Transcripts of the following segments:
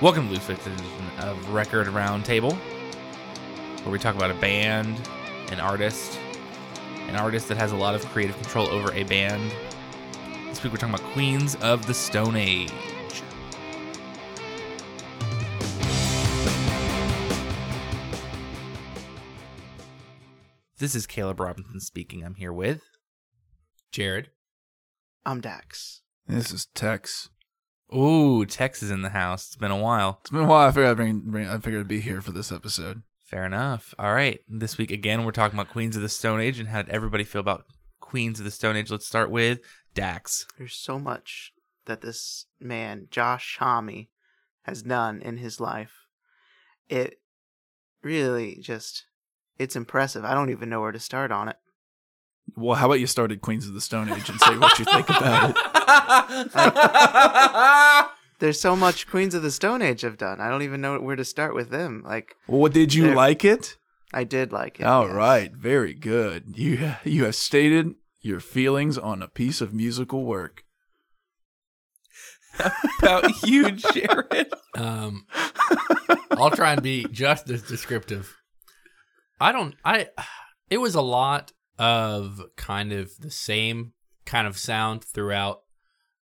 Welcome to Loose Fiction of Record Roundtable, where we talk about a band, an artist, an artist that has a lot of creative control over a band. This week we're talking about Queens of the Stone Age. This is Caleb Robinson speaking. I'm here with Jared. I'm Dax. This is Tex. Ooh, Tex is in the house. It's been a while. It's been a while. I figured I'd bring, bring I figured I'd be here for this episode. Fair enough. All right. This week again, we're talking about Queens of the Stone Age and how did everybody feel about Queens of the Stone Age? Let's start with Dax. There's so much that this man, Josh Homme, has done in his life. It really just it's impressive. I don't even know where to start on it. Well, how about you started Queens of the Stone Age and say what you think about it? There's so much Queens of the Stone Age have done. I don't even know where to start with them. Like Well, did you like it? I did like it. All yes. right, very good. You you have stated your feelings on a piece of musical work. about you, Jared. Um, I'll try and be just as descriptive. I don't. I. It was a lot of kind of the same kind of sound throughout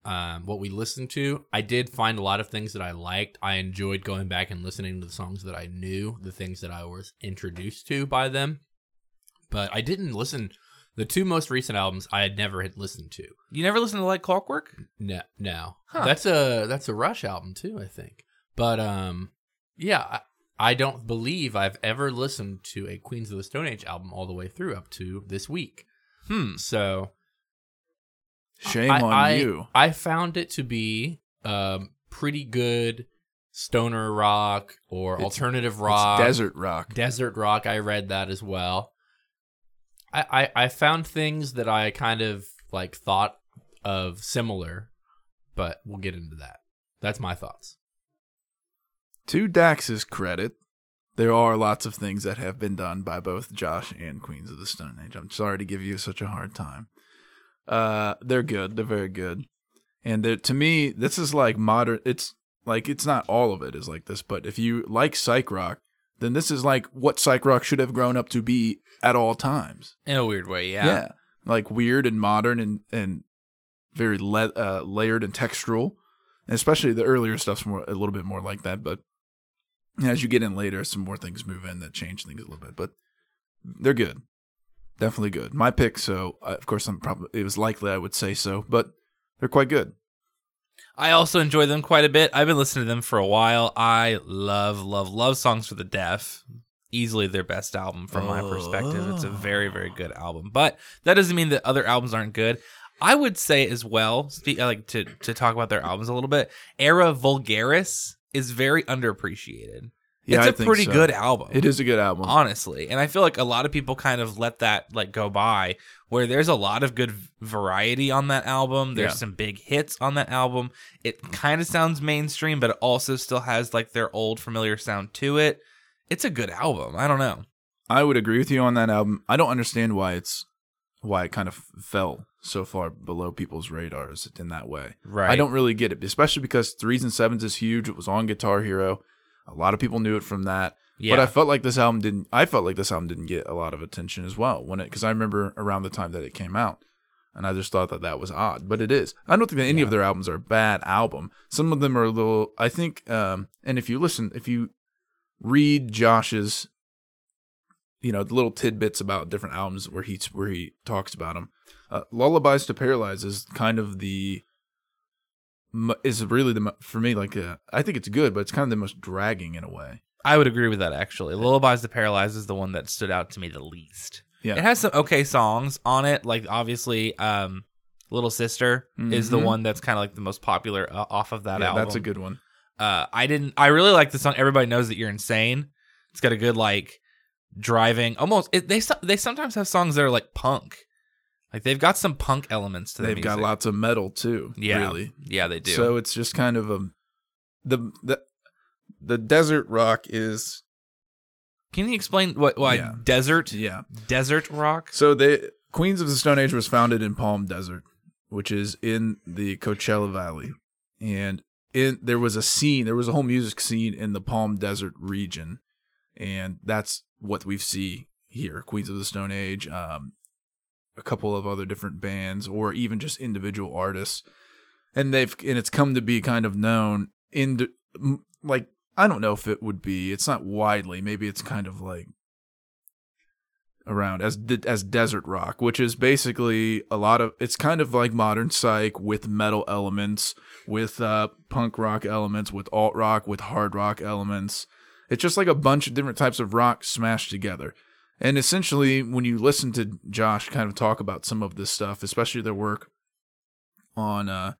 um, what we listened to. I did find a lot of things that I liked. I enjoyed going back and listening to the songs that I knew, the things that I was introduced to by them. But I didn't listen. The two most recent albums I had never had listened to. You never listened to like Clockwork? No, no. Huh. That's a that's a Rush album too, I think. But um, yeah, I, don't believe I've ever listened to a Queens of the Stone Age album all the way through up to this week. Hmm. So Shame I, on I, you. I found it to be um pretty good stoner rock or It's- alternative rock, desert rock. desert rock. I read that as well. I, I I found things that I kind of like thought of similar, but we'll get into that. That's my thoughts. To Dax's credit, there are lots of things that have been done by both Josh and Queens of the Stone Age. I'm sorry to give you such a hard time. Uh, they're good. They're very good. And to me, this is like modern. It's like it's not all of it is like this, but if you like psych rock, then this is like what psych rock should have grown up to be at all times. In a weird way, yeah. like weird and modern and and very le- uh, layered and textural. And especially the earlier stuff's more a little bit more like that, but as you get in later, some more things move in that change things a little bit. But they're good, definitely good. My pick, so uh, of course I'm probably it was likely I would say so, but they're quite good. I also enjoy them quite a bit. I've been listening to them for a while. I love, love, love Songs for the Deaf. Easily their best album from my perspective. It's a very, very good album. But that doesn't mean that other albums aren't good. I would say as well, speak like to to talk about their albums a little bit. Era Vulgaris is very underappreciated. Yeah, it's I a pretty so. good album. It is a good album. honestly and i feel like a lot of people kind of let that like go by where there's a lot of good variety on that album there's Yeah. some big hits on that album it kind of sounds mainstream but it also still has like their old familiar sound to it it's a good album i don't know I would agree with you on that album. I don't understand why it's why it kind of fell so far below people's radars in that way. right I don't really get it, especially because threes and sevens is huge. It was on Guitar Hero. A lot of people knew it from that. yeah But I felt like this album didn't. I felt like this album didn't get a lot of attention as well when it because I remember around the time that it came out, and I just thought that that was odd. But it is. I don't think that any of their albums are a bad album. Some of them are a little. I think. Um, and if you listen, if you read Josh's, you know, the little tidbits about different albums where he where he talks about them, uh, "Lullabies to Paralyze" is kind of the is really the for me like uh, I think it's good, but it's kind of the most dragging in a way. i would agree with that actually lullabies to paralyze is the one that stood out to me the least Yeah. it has some okay songs on it like obviously um little sister is the Mhm. one that's kind of like the most popular uh, off of that yeah, album that's a good one. Uh, I didn't. I really like the song. Everybody knows that you're insane. It's got a good like driving. Almost. It, they they sometimes have songs that are like punk. Like they've got some punk elements to They've got lots of metal too. Yeah, really. yeah, they do. So it's just kind of a the the the desert rock is Can you explain what why Yeah. desert yeah. desert rock? So the Queens of the Stone Age was founded in Palm Desert, which is in the Coachella Valley, and in there was a scene, there was a whole music scene in the Palm Desert region, and that's what we see here. Queens of the Stone Age, um, a couple of other different bands, or even just individual artists, and they've and it's come to be kind of known in like I don't know if it would be. It's not widely. Maybe it's kind of like around as as desert rock, which is basically a lot of. It's kind of like modern psych with metal elements, with uh, punk rock elements, with alt rock, with hard rock elements. It's just like a bunch of different types of rock smashed together. And essentially, when you listen to Josh kind of talk about some of this stuff, especially their work on uh,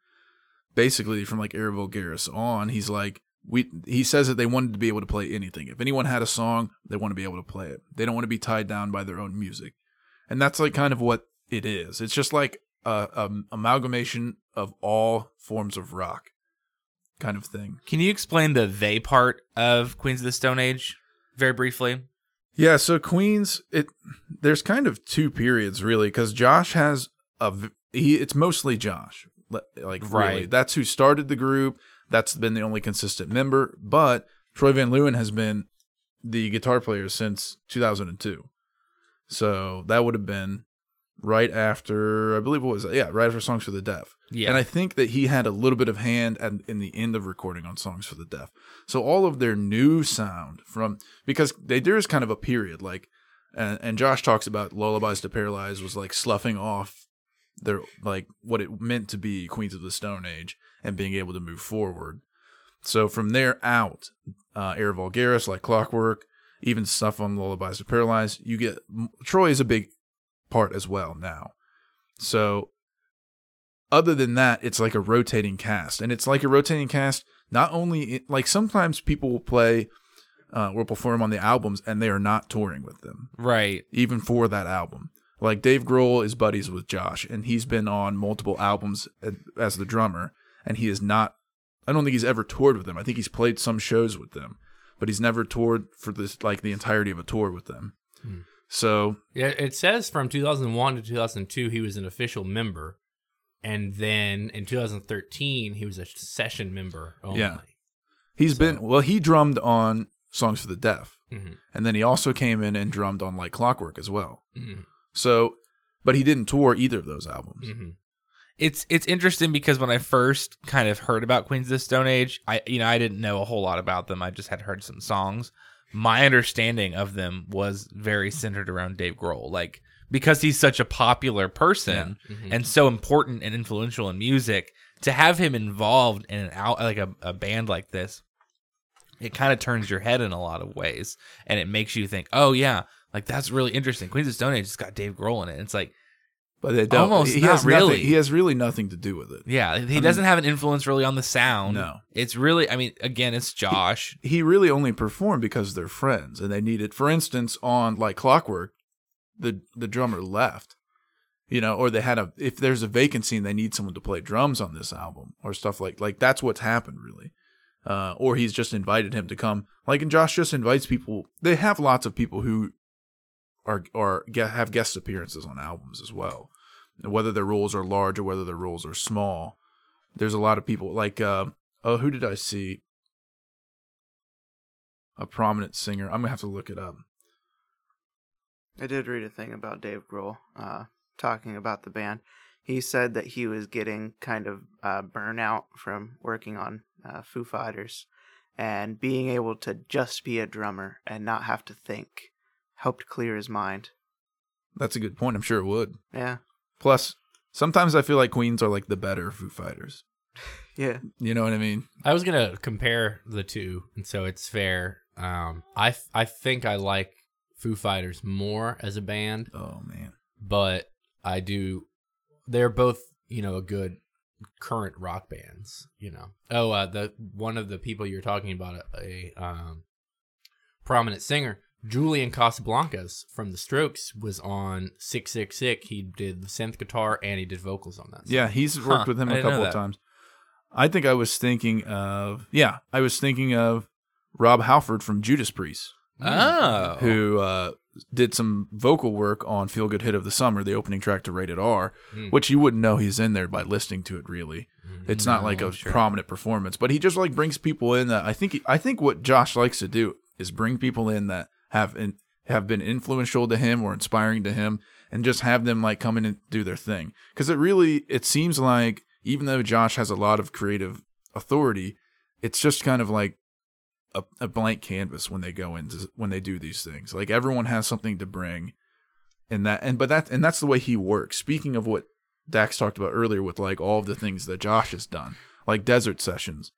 basically from like Era Vulgaris on, he's like, we he says that they wanted to be able to play anything. If anyone had a song, they want to be able to play it. They don't want to be tied down by their own music, and that's like kind of what it is. It's just like a, a amalgamation of all forms of rock, kind of thing. Can you explain the they part of Queens of the Stone Age very briefly? Yeah, so Queens, it there's kind of two periods really because Josh has a he. It's mostly Josh, li- like really. Right. That's who started the group. That's been the only consistent member. But Troy Van Leeuwen has been the guitar player since 2002. So that would have been right after I believe what was it? Yeah, right after Songs for the Deaf. Yeah. And I think that he had a little bit of hand at, in the end of recording on Songs for the Deaf. So all of their new sound from because they, there is kind of a period like, and, and Josh talks about Lullabies to Paralyze was like sloughing off their like what it meant to be Queens of the Stone Age and being able to move forward. So from there out, uh, Era Vulgaris like Clockwork, even stuff on Lullabies to Paralyze, you get Troy is a big part as well now. So other than that, it's like a rotating cast, and it's like a rotating cast. Not only like sometimes people will play, uh, will perform on the albums, and they are not touring with them, right. even for that album. Like Dave Grohl is buddies with Josh, and he's been on multiple albums as the drummer, and he is not. I don't think he's ever toured with them. I think he's played some shows with them, but he's never toured for this like the entirety of a tour with them. So Yeah, it says from 2001 to 2002 he was an official member, and then in 2013 he was a session member only. Yeah. he's been well. He drummed on Songs for the Deaf, Mhm. and then he also came in and drummed on like Clockwork as well. Mhm. So, but he didn't tour either of those albums. Mhm. It's it's interesting because when I first kind of heard about Queens of the Stone Age, I you know I didn't know a whole lot about them. I just had heard some songs. My understanding of them was very centered around Dave Grohl, like because he's such a popular person Mhm. and so important and influential in music. To have him involved in an out like a, a band like this, it kind of turns your head in a lot of ways, and it makes you think, oh yeah, like that's really interesting. Queens of Stone Age has got Dave Grohl in it. It's like But they don't. Almost he has nothing- really. He has really nothing to do with it. Yeah, he mean- doesn't have an influence really on the sound. No. It's really, I mean, again, it's Josh. he really only performed because they're friends and they needed for instance on like clockwork the the drummer left you know or they had a if there's a vacancy and they need someone to play drums on this album or stuff like like that's what's happened really uh or he's just invited him to come like and Josh just invites people they have lots of people who are are get, have guest appearances on albums as well whether their roles are large or whether their roles are small there's a lot of people like uh oh who did I see a prominent singer. I'm gonna have to look it up. I did read a thing about Dave Grohl uh, talking about the band. He said that he was getting kind of uh, burnout from working on uh, Foo Fighters, and being able to just be a drummer and not have to think helped clear his mind. That's a good point. I'm sure it would. Yeah, Plus, sometimes I feel like Queens are like the better Foo Fighters. yeah. You know what I mean? I was gonna compare the two, and so it's fair. Um, I f- I think I like Foo Fighters more as a band, Oh man. but I do. They're both you know a good current rock bands. You know. Oh, uh, the one of the people you're talking about, a, a um, prominent singer, Julian Casablancas from The Strokes, was on Sick Sick Sick. He did the synth guitar and he did vocals on that. song. Yeah, he's worked Huh, with him a couple of times. I think I was thinking of yeah, I was thinking of Rob Halford from Judas Priest, Oh. who uh, did some vocal work on "Feel Good Hit of the Summer," the opening track to Rated R, Mm. which you wouldn't know he's in there by listening to it. Really, it's not like a sure. prominent performance, but he just like brings people in that I think I think what Josh likes to do is bring people in that have in, have been influential to him or inspiring to him, and just have them like come in and do their thing. Because it really it seems like even though Josh has a lot of creative authority, it's just kind of like a, a blank canvas when they go into when they do these things. Like everyone has something to bring, and that and but that and that's the way he works. Speaking of what Dax talked about earlier with like all of the things that Josh has done, like Desert Sessions,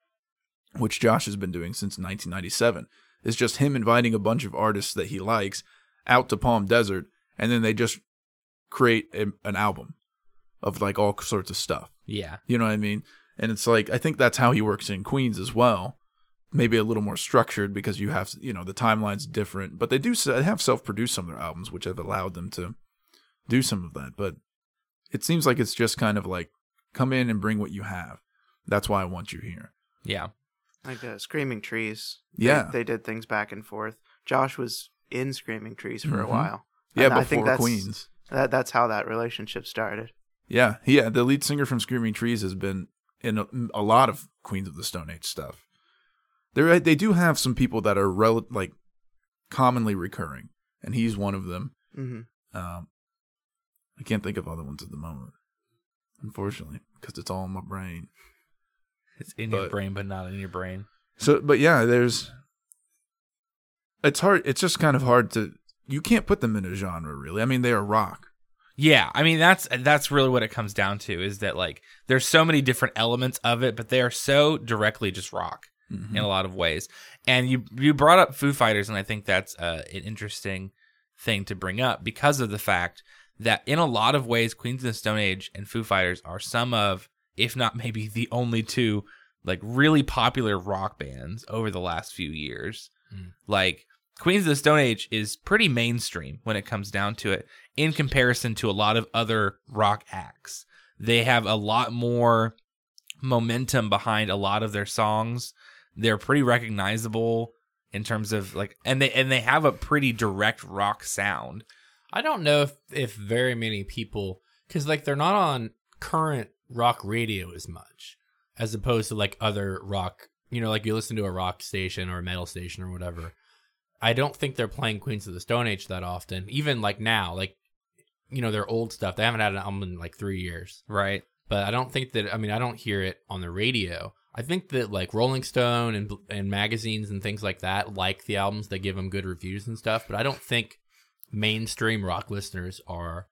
which Josh has been doing since 1997, is just him inviting a bunch of artists that he likes out to Palm Desert, and then they just create a, an album of like all sorts of stuff. Yeah. You know what I mean? And it's like I think that's how he works in Queens as well. Maybe a little more structured because you have you know the timeline's different, but they do they have self-produced some of their albums, which have allowed them to do some of that. But it seems like it's just kind of like come in and bring what you have. That's why I want you here. Yeah. Like uh, Screaming Trees. Yeah. They, did things back and forth. Josh was in Screaming Trees for a Mhm. while. Yeah, And I before think that's- Queens. That that's how that relationship started. Yeah, yeah. The lead singer from Screaming Trees has been in a, a lot of Queens of the Stone Age stuff. They they do have some people that are rel- like commonly recurring, and he's one of them. hmm Um, I can't think of other ones at the moment, unfortunately, because it's all in my brain. It's in your But- brain, but not in your brain. So, but yeah, there's. It's hard. It's just kind of hard to. You can't put them in a genre, really. I mean, they are rock. Yeah, I mean that's that's really what it comes down to is that like there's so many different elements of it, but they are so directly just rock Mhm. in a lot of ways. And you you brought up Foo Fighters, and I think that's uh, an interesting thing to bring up because of the fact that in a lot of ways, Queens of the Stone Age and Foo Fighters are some of, if not maybe the only two, like really popular rock bands over the last few years. Mm. Like Queens of the Stone Age is pretty mainstream when it comes down to it in comparison to a lot of other rock acts. They have a lot more momentum behind a lot of their songs. They're pretty recognizable in terms of like and they and they have a pretty direct rock sound. I don't know if, if very many people, because like they're not on current rock radio as much, as opposed to like other rock. You know, like you listen to a rock station or a metal station or whatever. I don't think they're playing Queens of the Stone Age that often. Even like now, like you know, their old stuff. They haven't had an album in like three years. Right. but I don't think that I mean I don't hear it on the radio. I think that like Rolling Stone and and magazines and things like that like the albums they give them good reviews and stuff, but I don't think mainstream rock listeners are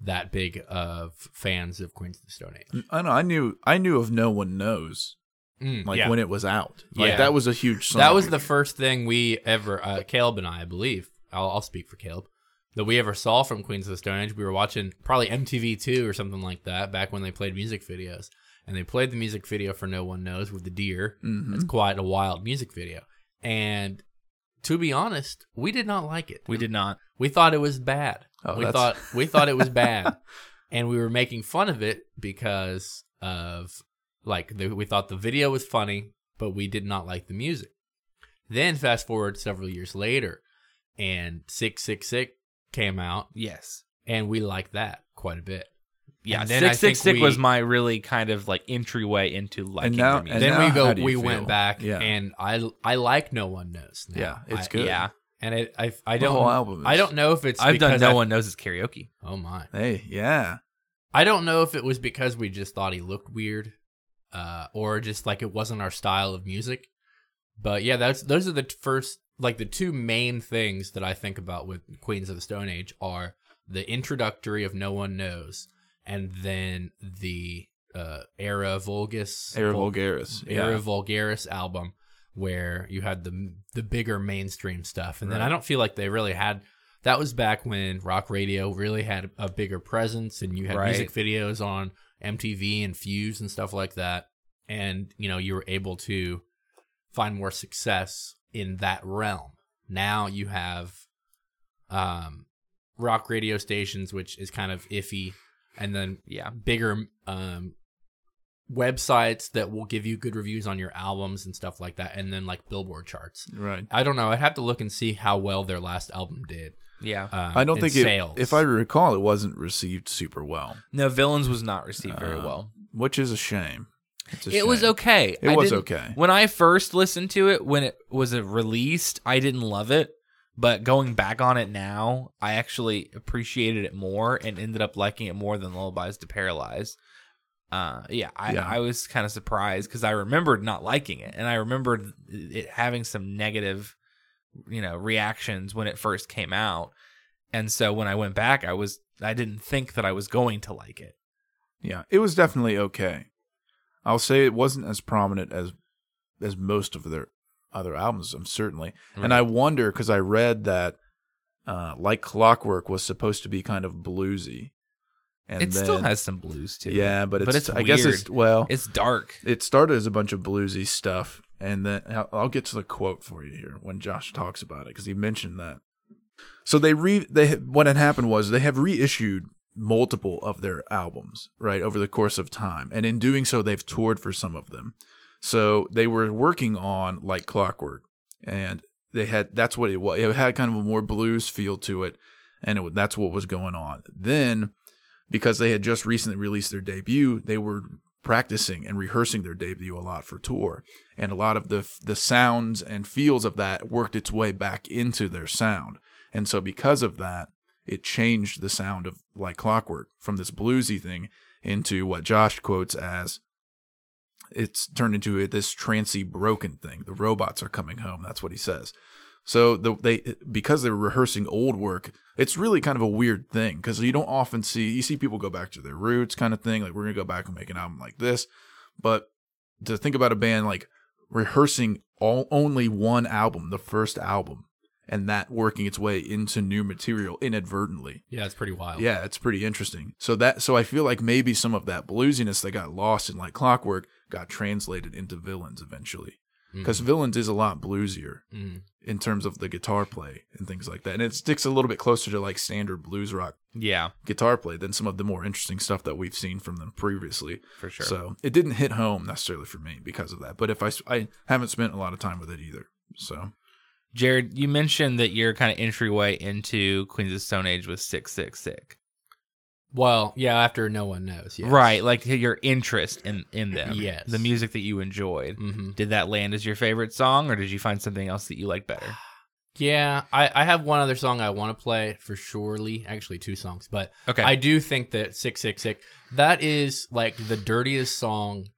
that big of fans of Queens of the Stone Age. I know. I knew. I knew of no one knows. Mm, Like yeah. when it was out. Like Yeah. that was a huge song. that was the first thing we ever uh, Caleb and I, I believe. I'll, I'll speak for Caleb. That we ever saw from Queens of the Stone Age. We were watching probably MTV two or something like that back when they played music videos, and they played the music video for No One Knows with the deer. Mhm. It's quite a wild music video. And to be honest, we did not like it. We did not. We thought it was bad. Oh, we that's- thought we thought it was bad, and we were making fun of it because of like the, we thought the video was funny, but we did not like the music. Then fast forward several years later, and Sick Sick Sick came out, Yes. and we liked that quite a bit. Yeah, And then I six six think six was my really kind of like entryway into liking now- their music. and then now we go, how do you we feel? went back, Yeah. and I I like No One Knows. Now. Yeah, it's I- good. yeah, and it I I don't whole album. Is, I don't know if it's I've done because no I- one knows it's karaoke. Oh my! Hey, yeah. I don't know if it was because we just thought he looked weird, uh, or just like it wasn't our style of music. But yeah, that's those are the t- first like the two main things that I think about with Queens of the Stone Age are the introductory of No One Knows, and then the uh, Era Vulgus Era Vul- Vulgaris. Era Yeah. Vulgaris album where you had the the bigger mainstream stuff, and then I don't feel like they really had. That was back when rock radio really had a bigger presence, and you had Right. music videos on MTV and Fuse and stuff like that, and you know you were able to find more success in that realm. Now you have um, rock radio stations, which is kind of iffy, and then Yeah, bigger um websites that will give you good reviews on your albums and stuff like that, and then like Billboard charts. Right. I don't know. I'd have to look and see how well their last album did. Yeah. Um, I don't in think it, sales. if I recall, it wasn't received super well, No, Villains was not received very Uh, well. which is a shame. A It was okay. It I was okay. When I first listened to it, when it was released, I didn't love it. But going back on it now, I actually appreciated it more and ended up liking it more than Lullabies to Paralyze. Uh, yeah, I, Yeah. I was kind of surprised because I remembered not liking it, and I remembered it having some negative, you know, reactions when it first came out. And so when I went back, I was I didn't think that I was going to like it. Yeah, it was definitely okay. I'll say it wasn't as prominent as as most of their other albums, um, certainly. And I wonder because I read that uh, like Clockwork was supposed to be kind of bluesy, and it then, still has some blues too. yeah, but it's, but it's I guess it's well, it's dark. it started as a bunch of bluesy stuff, and then I'll, I'll get to the quote for you here when Josh talks about it because he mentioned that. So they re they what had happened was they have reissued multiple of their albums right over the course of time, and in doing so, they've toured for some of them. So they were working on like Clockwork, and they had that's what it was. It had kind of a more blues feel to it, and it, that's what was going on. Then, because they had just recently released their debut, they were practicing and rehearsing their debut a lot for tour, and a lot of the the sounds and feels of that worked its way back into their sound. And so, because of that, it changed the sound of like Clockwork from this bluesy thing into what Josh quotes as it's turned into this trancy broken thing. The robots are coming home. That's what he says. So the, they because they were rehearsing old work, it's really kind of a weird thing because you don't often see you see people go back to their roots kind of thing. Like we're gonna go back and make an album like this, but to think about a band like rehearsing all only one album, the first album, and that working its way into new material inadvertently. Yeah, it's pretty wild. Yeah, it's pretty interesting. So that so I feel like maybe some of that bluesiness that got lost in like Clockwork got translated into Villains eventually. Because Villains is a lot bluesier Mm. in terms of the guitar play and things like that. And it sticks a little bit closer to like standard blues rock Yeah, guitar play than some of the more interesting stuff that we've seen from them previously. for sure. So it didn't hit home necessarily for me because of that. But if I, I haven't spent a lot of time with it either. So Jared, you mentioned that your kind of entryway into Queens of Stone Age was Sick Sick Sick. Well, yeah, after no one knows. Yes. Right, like your interest in in them. Yes. The music that you enjoyed. hmm Did that land as your favorite song or did you find something else that you like better? Yeah, I, I have one other song I want to play for surely. Actually, two songs, but Okay. I do think that Sick Sick Sick that is like the dirtiest song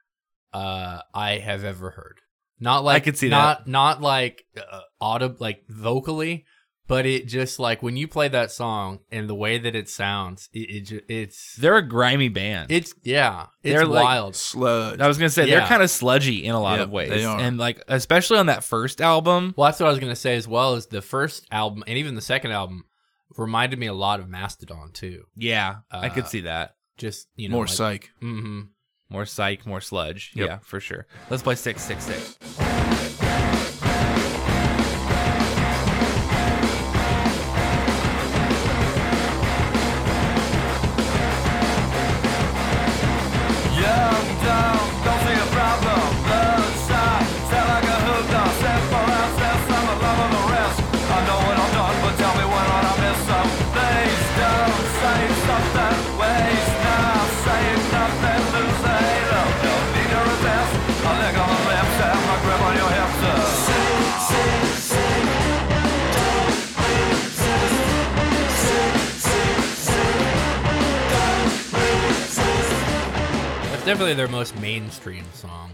uh I have ever heard. Not like I could see not not like uh, audible like vocally, but it just like when you play that song and the way that it sounds, it, it it's They're a grimy band. it's yeah, it's They're like- wild. sludge. I was gonna say they're kind of sludgy in a lot Yep, of ways, they are. and like especially on that first album. Well, that's what I was gonna say as well. Is the first album and even the second album reminded me a lot of Mastodon too. Yeah, I could Uh, see that. Just you know, more like, psych. hmm More psych, more sludge. Yep. Yeah, for sure. Let's play Sick Sick Sick. Definitely their most mainstream song.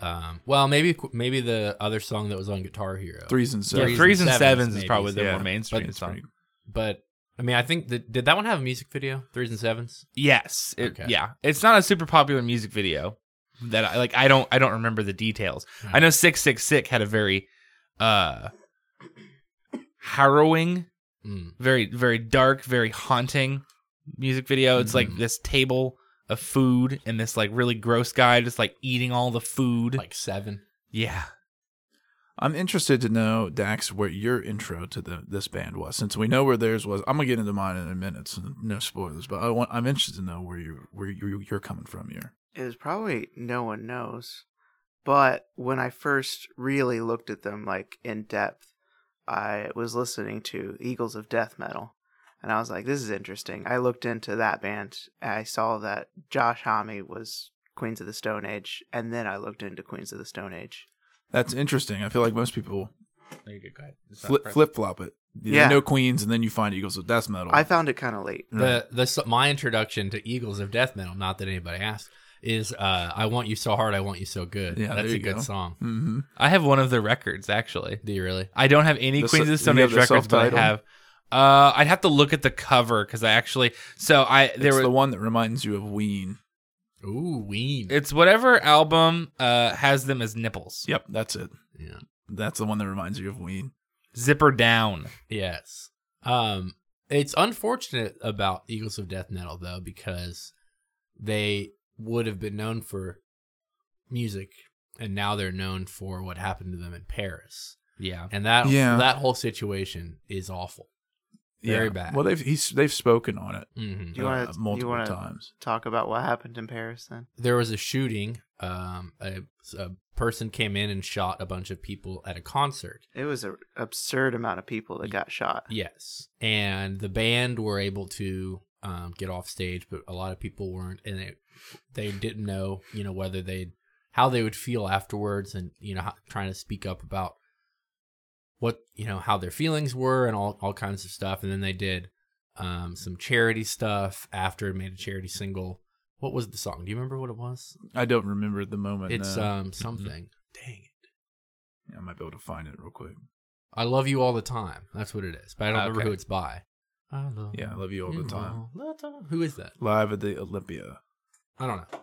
Um, well, maybe maybe the other song that was on Guitar Hero. Threes and Yeah, sevens. Threes threes and and sevens, sevens is probably the Yeah, more mainstream It's song. pretty- But I mean, I think that did that one have a music video? Threes and sevens. Yes. It, Okay. Yeah. It's not a super popular music video that I like I don't I don't remember the details. Hmm. I know 666 had a very uh harrowing, Mm. very very dark, very haunting music video. It's like Mhm. this table of food and this like really gross guy just like eating all the food. Like seven. yeah. I'm interested to know, Dax, where your intro to the this band was. Since we know where theirs was, I'm gonna get into mine in a minute. So no spoilers, but I want I'm interested to know where you where you you're coming from here. It was probably no one knows. But when I first really looked at them like in depth, I was listening to Eagles of Death Metal. And I was like, this is interesting. I looked into that band. And I saw that Josh Homme was Queens of the Stone Age. And then I looked into Queens of the Stone Age. That's interesting. I feel like most people No, you're good. Go ahead. It's not flip press- flip flop it. You Yeah. know Queens, and then you find Eagles of Death Metal. I found it kind of late. The the my introduction to Eagles of Death Metal, not that anybody asked, is uh, "I Want You So Hard, I Want You So Good." Yeah, that's a you good go. song. hmm I have one of the records actually. Do you really? I don't have any The Queens se- of the Stone you have Age the records, but I have. Uh, I'd have to look at the cover because I actually. So I there it's was the one that reminds you of Ween. Ooh, Ween. It's whatever album uh has them as nipples. Yep, that's it. yeah. That's the one that reminds you of Ween. Zipper down. Yes. Um, it's unfortunate about Eagles of Death Metal though because they would have been known for music, and now they're known for what happened to them in Paris, Yeah. and that Yeah. that whole situation is awful. Very Yeah. bad. Well, they've he's they've spoken on it hmm Do you wanna- uh, you multiple wanna- times. Talk about what happened in Paris then. There was a shooting. Um, a, a person came in and shot a bunch of people at a concert. It was an absurd amount of people that got shot. Yes, and the band were able to um, get off stage, but a lot of people weren't, and they they didn't know, you know, whether they how they would feel afterwards, and you know, how, trying to speak up about what you know how their feelings were and all all kinds of stuff, and then they did um, some charity stuff after it made a charity single. What was the song? Do you remember what it was? I don't remember at the moment. It's no. um something. Dang it. Yeah, I might be able to find it real quick. I love you all the time. That's what it is. But I don't remember who it's by. I love Yeah, I love you all the time. all the time. Who is that? Live at the Olympia. I don't know.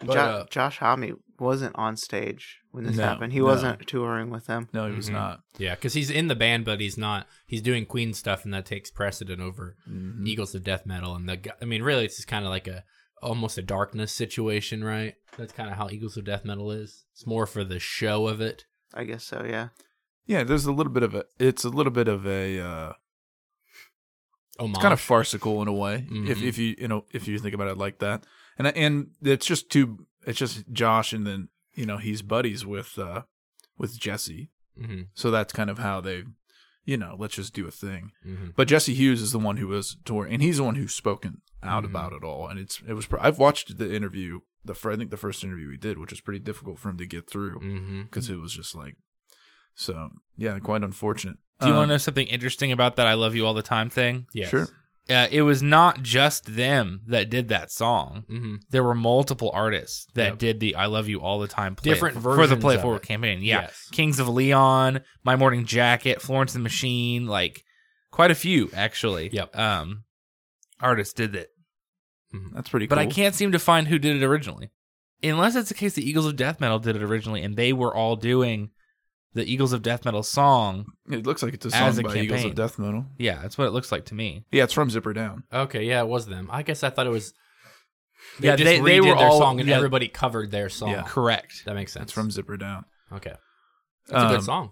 But, Jo- uh, Josh Homme wasn't on stage when this No, happened. He no. wasn't touring with them. No, he was Mhm. not. Yeah, because he's in the band, but he's not. He's doing Queen stuff, and that takes precedent over Mhm. Eagles of Death Metal. And the, I mean, really, it's just kind of like a almost a darkness situation, right? That's kind of how Eagles of Death Metal is. It's more for the show of it. I guess so. Yeah. Yeah, there's a little bit of a. It's a little bit of a. Uh, Homage. it's kind of farcical in a way, if Mhm. if you you know if you think about it like that, and and it's just two. It's just Josh, and then you know he's buddies with uh with Jesse, hmm so that's kind of how they, you know, let's just do a thing. hmm But Jesse Hughes is the one who was touring, and he's the one who's spoken out Mhm. about it all. And it's it was. I've watched the interview, the I think the first interview we did, which was pretty difficult for him to get through because it was just like, so yeah, quite unfortunate. Do you Um, want to know something interesting about that I love you all the time thing? Yes. Sure. Uh, it was not just them that did that song. hmm There were multiple artists that Yep. did the "I Love You All the Time" play Different for the Play Forward it. campaign. Yeah, Yes. Kings of Leon, My Morning Jacket, Florence and the Machine, like quite a few actually. Yep. Um, artists did it, That's pretty. Cool. But cool. I can't seem to find who did it originally. Unless it's the case, the Eagles of Death Metal did it originally, and they were all doing the Eagles of Death Metal song. It looks like it's a song As a by Eagles of Death Metal. Yeah, that's what it looks like to me. Yeah, it's from Zipper Down. Okay, yeah, it was them. I guess I thought it was. They Yeah, just they- they were their all- song and yeah. everybody covered their song. Yeah. Correct. That makes sense. It's from Zipper Down. Okay, that's a Um, good song.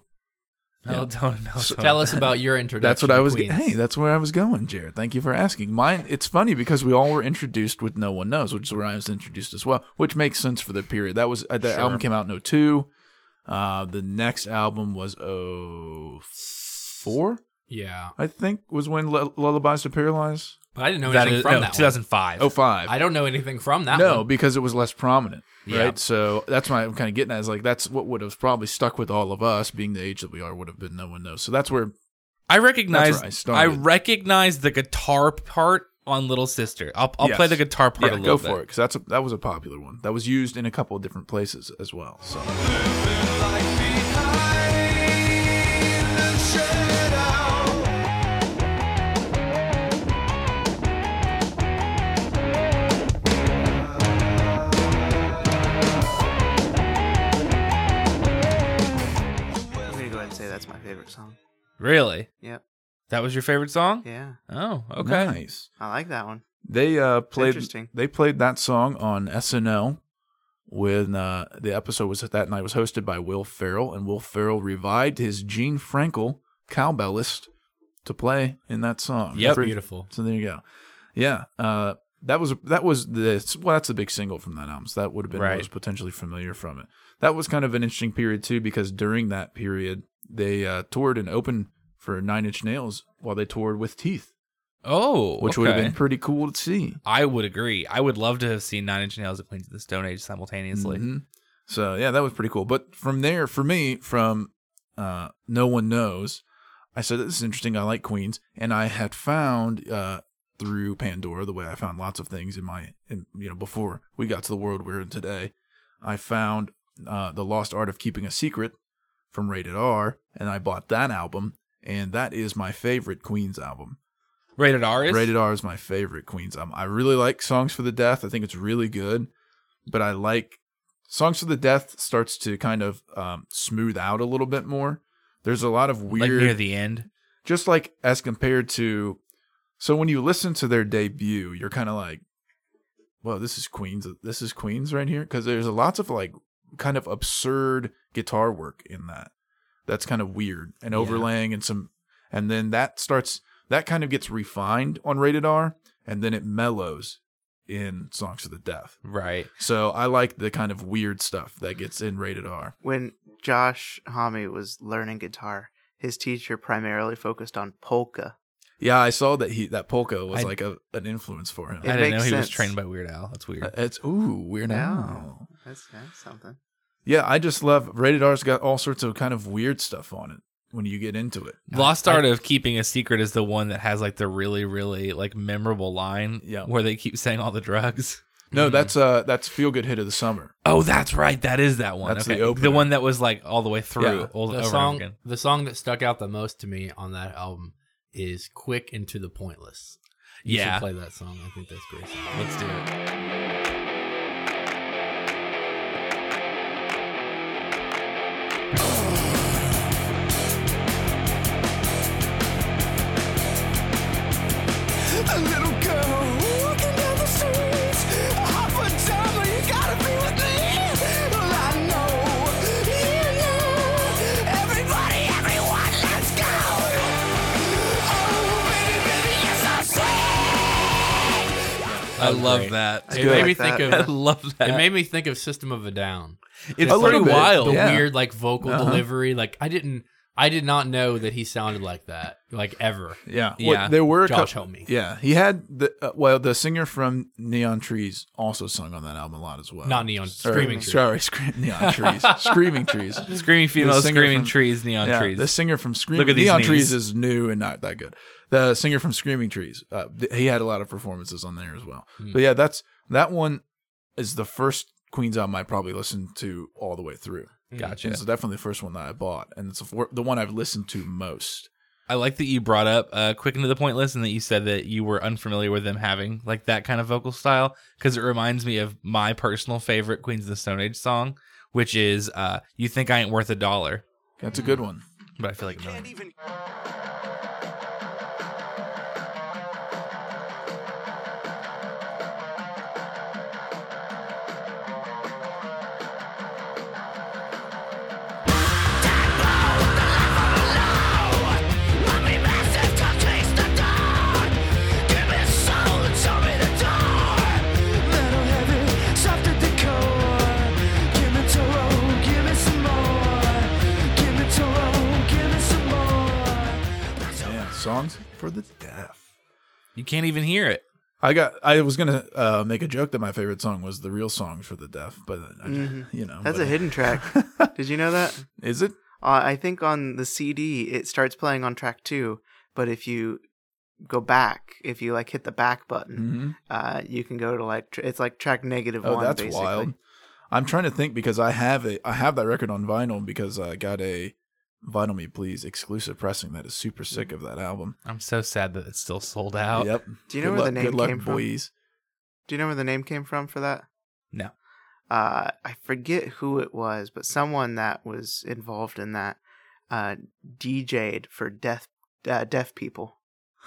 No, don't, no, So- Tell us about your introduction. That's what I was. Queens. Hey, that's where I was going, Jared. Thank you for asking. Mine. It's funny because we all were introduced with "No One Knows," which is where I was introduced as well, which makes sense for the period. That was uh, the Sure. album came out in 02. Uh, the next album was oh four. Yeah, I think, was when L- Lullabies to Paralyze. but I didn't know that anything is from no, that. one. 2005. 05. I don't know anything from that. no, one. because it was less prominent, right? Yeah. So that's why I'm kind of getting at is like that's what would have probably stuck with all of us, being the age that we are, would have been no one knows. So that's where I recognize. I I, recognize the guitar part on Little Sister. I'll, I'll play the guitar part yeah, a little bit. go bit. for it because that's a, that was a popular one that was used in a couple of different places as well. So I'm go ahead and say that's my favorite song. Really? Yep. That was your favorite song? Yeah. Oh, okay. nice. I like that one. They uh played interesting. they played that song on SNL when uh, the episode was that night was hosted by Will Ferrell and Will Ferrell revived his Gene Frenkle cowbellist to play in that song. Yep. Pretty- beautiful. So there you go. Yeah. Uh, that was that was the well that's the big single from that album. So that would have been Right. what was potentially familiar from it. That was kind of an interesting period too because during that period they uh, toured and opened for Nine Inch Nails while they toured with Teeth, Oh, which would have been pretty cool to see. I would agree. I would love to have seen Nine Inch Nails and Queens of the Stone Age simultaneously. Mhm. So yeah, that was pretty cool. But from there, for me, from uh, No One Knows, I said this is interesting. I like Queens, and I had found uh, through Pandora the way I found lots of things in my, in, you know, before we got to the world we're in today. I found uh, the Lost Art of Keeping a Secret from Rated R, and I bought that album, and that is my favorite Queens album. Rated R is Rated R is my favorite Queens album. I really like Songs for the Deaf. I think it's really good, but I like Songs for the Deaf starts to kind of um, smooth out a little bit more. There's a lot of like weird, near the end. just like as compared to. So when you listen to their debut, you're kind of like, "Well, this is Queens. This is Queens right here," because there's a lots of like kind of absurd guitar work in that. That's kind of weird and Yeah. overlaying and some, and then that starts that kind of gets refined on rated R, and then it mellows in Songs for the Deaf. Right. So I like the kind of weird stuff that gets in rated R. When Josh Homme was learning guitar, his teacher primarily focused on polka. Yeah, I saw that he that polka was I- like a, an influence for him. I didn't know makes he was trained by Weird Al. That's weird. Uh, It's ooh weird now. That's, that's something. Yeah, I just love rated R's got all sorts of kind of weird stuff on it when you get into it. Lost Art of Keeping a Secret is the one that has like the really, really like memorable line Yeah. where they keep saying all the drugs. No, that's uh that's feel good hit of the summer. Oh, that's right. That is that one. That's okay. the opener. one that was like all the way through. Yeah. all, the over song, over again. the song that stuck out the most to me on that album is "Quick and to the Pointless." You Yeah. should play that song. I think that's great. Let's do it. I love great. that. It good. made me Like think that. I of. love that. It made me think of System of a Down. it's A pretty little wild. The Yeah. weird like vocal Uh-huh. delivery. Like I didn't. I did not know that he sounded like that. Like ever. Yeah, Yeah. Well, there were Josh cou- helped me. Yeah, he had the uh, well, the singer from Neon Trees also sung on that album a lot as well. Not neon. Or- Screaming. Trees. Sorry, scream, Neon Trees, Screaming Trees. Screaming females, screaming from- trees, neon yeah, trees. the singer from Screaming Look at these Neon knees. Trees is new and not that good. The singer from Screaming Trees, uh, th- he had a lot of performances on there as well. Hmm. But yeah, that's that one is the first Queen's album I probably listened to all the way through. Gotcha. It's definitely the first one that I bought, and it's the the one I've listened to most. I like that you brought up uh, "Quick and to the Point" list, and that you said that you were unfamiliar with them having like that kind of vocal style because it reminds me of my personal favorite Queens of the Stone Age song, which is uh, "You Think I Ain't Worth a Dollar," That's a good one. but I feel like songs for the deaf. You can't even hear it. I got. I was gonna uh, make a joke that my favorite song was the real song for the deaf, but I, Mhm. you know That's but- a hidden track. Did you know that? Is it? Uh, I think on the CD it starts playing on track two, but if you go back, if you like hit the back button, hmm uh, you can go to like tr- it's like track negative Oh, one. that's basically. wild. I'm trying to think because I have a I have that record on vinyl because I got a Vinyl Me Please exclusive pressing that is super sick of that album. I'm so sad that it's still sold out. Yep. Do you know Good where the name good luck, came from? Do you know where the name came from for that? No. Uh, I forget who it was, but someone that was involved in that uh, DJ'd for deaf uh, deaf people.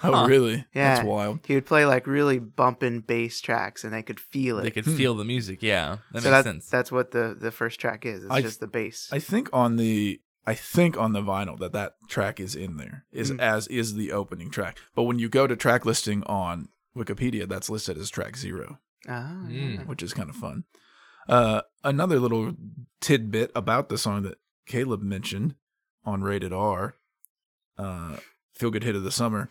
Oh, Huh. really? Yeah. That's wild. He would play like really bumping bass tracks, and they could feel it. They could Hmm. feel the music. Yeah, that so makes that's sense. that's what the the first track is. It's I- just the bass. I think on the I think on the vinyl that that track is in there is Mm. as is the opening track. But when you go to track listing on Wikipedia, that's listed as track zero, Ah, Mm. which is kind of fun. Uh, another little tidbit about the song that Caleb mentioned on Rated R, uh, Feel Good Hit of the Summer.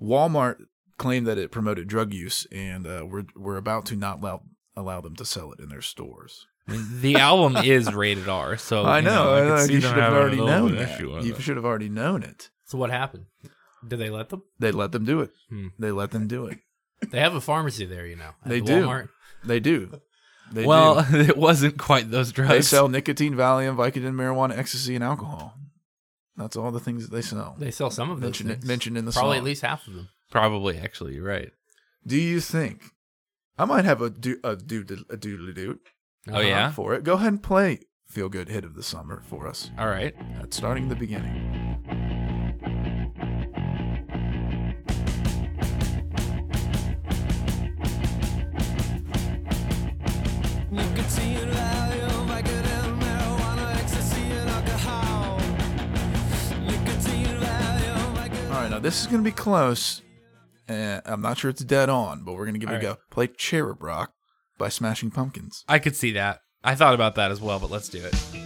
Walmart claimed that it promoted drug use, and uh, we're we're about to not allow allow them to sell it in their stores. I mean, the album is rated R, so I you know. I I know. You should have already known that. You it. should have already known it. So what happened? Did they let them? They let them do it. Hmm. They let them do it. They have a pharmacy there, you know. at They the do. Walmart. They do. They well, do. it wasn't quite those drugs. They sell nicotine, Valium, Vicodin, marijuana, ecstasy, and alcohol. That's all the things that they sell. They sell some of those Mentioned, things. mentioned in the Probably song. at least half of them. Probably, actually, you're right. Do you think? I might have a do a do a doodly doot Oh, yeah? for it. Go ahead and play "Feel Good" hit of the summer for us. All right. At starting the beginning. Nicotine, Valium, Vicodin, marijuana, ecstasy, and alcohol. Nicotine, Valium, Vicodin. All right, now this is going to be close. Uh, I'm not sure it's dead on, but we're going to give it a All go. Play "Cherub Rock" by Smashing Pumpkins. I could see that. I thought about that as well, but let's do it.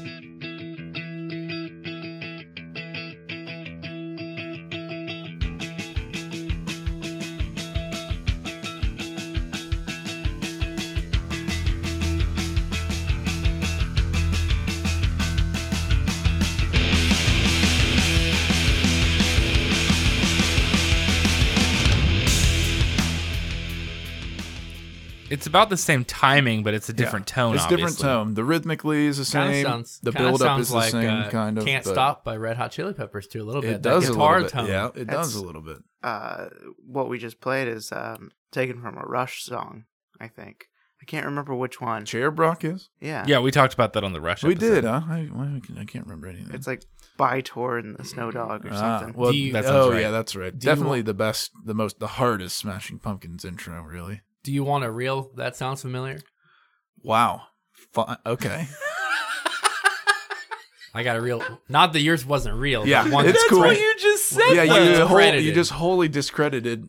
About the same timing, but it's a different Yeah. tone. It's a different tone. The rhythmically is the Kind same. of sounds. the kinda build up sounds is the like, same uh, kind of. Can't stop by Red Hot Chili Peppers too. A little bit. It That does a little bit. tone. Yeah, it That's- does a little bit. uh, what we just played is um, taken from a Rush song, I think. I can't remember which one. Cherub Rock is. Yeah. Yeah, we talked about that on the Rush. We episode. did. Huh? I, I can- I can't remember anything. It's like By Tor and the Snow Dog or Ah, something. well, you- That oh right. yeah, that's right. Do Definitely want- the best, the most, the hardest Smashing Pumpkins intro. Really. Do you want a real? that sounds familiar? Wow. Fi- okay. I got a real. Not that yours wasn't real. but Yeah, one it's that's cool. credit- you just said. yeah, you whole, credited. you just wholly discredited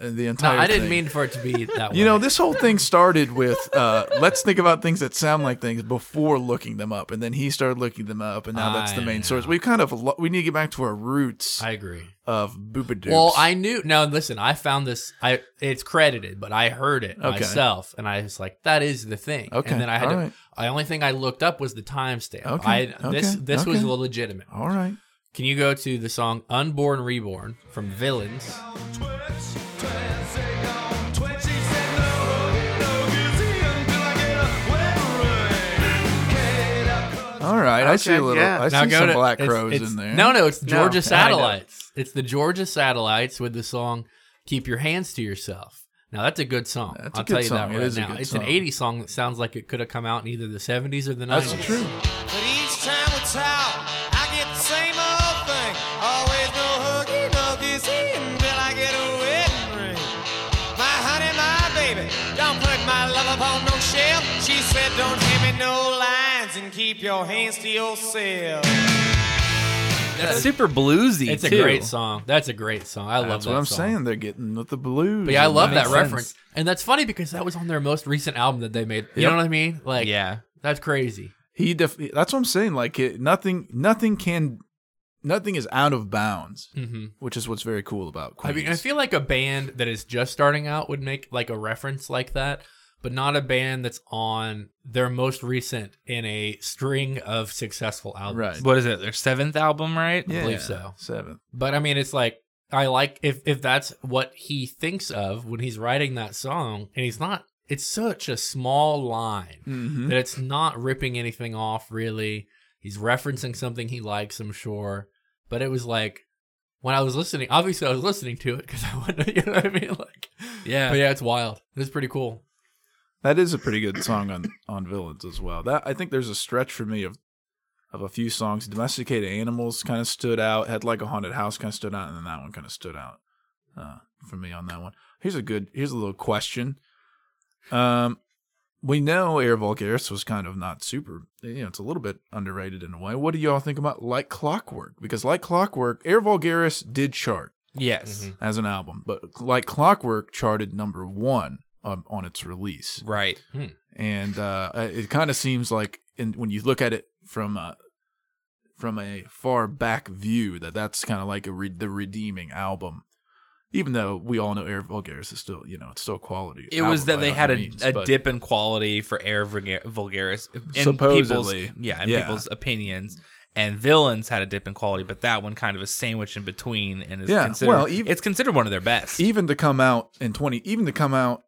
uh, the No, entire. I didn't thing. mean for it to be that way. You know, this whole thing started with uh, let's think about things that sound like things before looking them up, and then he started looking them up, and now that's the main know. source. We kind of lo- we need to get back to our roots I agree. of Booba Well, I knew. No, listen. I found this. I it's credited, but I heard it Okay. myself, and I was like, "That is the thing." Okay, And then I had all to. right. The only thing I looked up was the timestamp. Okay, I this okay, this was okay. legitimate. all right. Can you go to the song "Unborn Reborn" from Villains? All right, I see a little. yeah. I Now see go some to- Black it's- Crows it's- in there. No, no, it's No, Georgia I know. Satellites. It's the Georgia Satellites with the song "Keep Your Hands to Yourself." Now that's a good song. That's a I'll good tell you song. that It right is a now. good It's song. an '80s song that sounds like it could have come out in either the '70s or the '90s. That's true. But each time we talk, keep your hands to yourself. That's super bluesy. It's a too. great song. That's a great song. I love That's that what I'm song. saying. They're getting with the blues. But yeah, I love that makes reference. sense. And that's funny because that was on their most recent album that they made. You Yep. know what I mean? Like, Yeah. that's crazy. He def- That's what I'm saying. Like it, nothing, nothing can, nothing is out of bounds, hmm which is what's very cool about. I mean, I feel like a band that is just starting out would make like a reference like that, but not a band that's on their most recent in a string of successful albums. Right. What is it? Their seventh album, right? yeah, believe so. Seventh. But I mean, it's like I like if if that's what he thinks of when he's writing that song, and he's not. It's such a small line Mm-hmm. that it's not ripping anything off. Really, he's referencing something he likes. I'm sure, but it was like when I was listening. Obviously, I was listening to it because I wanted. You know what I mean? Like, Yeah. but yeah, it's wild. It's pretty cool. That is a pretty good song on on Villains as well. That I think there's a stretch for me of of a few songs. Domesticated Animals kind of stood out. Had like a haunted house kind of stood out, and then that one kind of stood out uh, for me on that one. Here's a good. Here's a little question. Um, we know Era Vulgaris was kind of not super. You know, it's a little bit underrated in a way. What do y'all think about Like Clockwork? Because Like Clockwork, Era Vulgaris did chart. Yes. Mhm. as an album, but like Clockwork charted number one um, on its release, Right. and uh, it kind of seems like, in, when you look at it from a from a far back view, that that's kind of like a re- the redeeming album. Even though we all know Era Vulgaris is still, you know, it's still quality. It was that they had a, means, a dip in quality for Era Vulgar- Vulgaris. In Supposedly. People's, yeah, in Yeah. people's opinions. And Villains had a dip in quality, but that one kind of a sandwich in between and is Yeah, considered well, even- it's considered one of their best. even to come out in 20 even to come out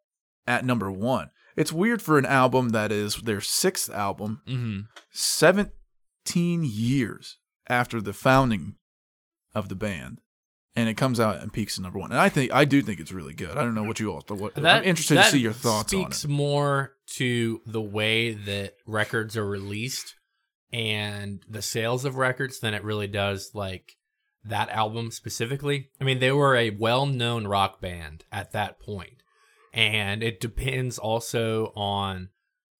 at number one. It's weird for an album that is their sixth album hmm 17 years after the founding of the band and it comes out and peaks at number one. And i think i do think it's really good. I don't know what you all thought i'm interested to see your thoughts on it. speaks more to the way that records are released and the sales of records than it really does like that album specifically. I mean, they were a well-known rock band at that point, and it depends also on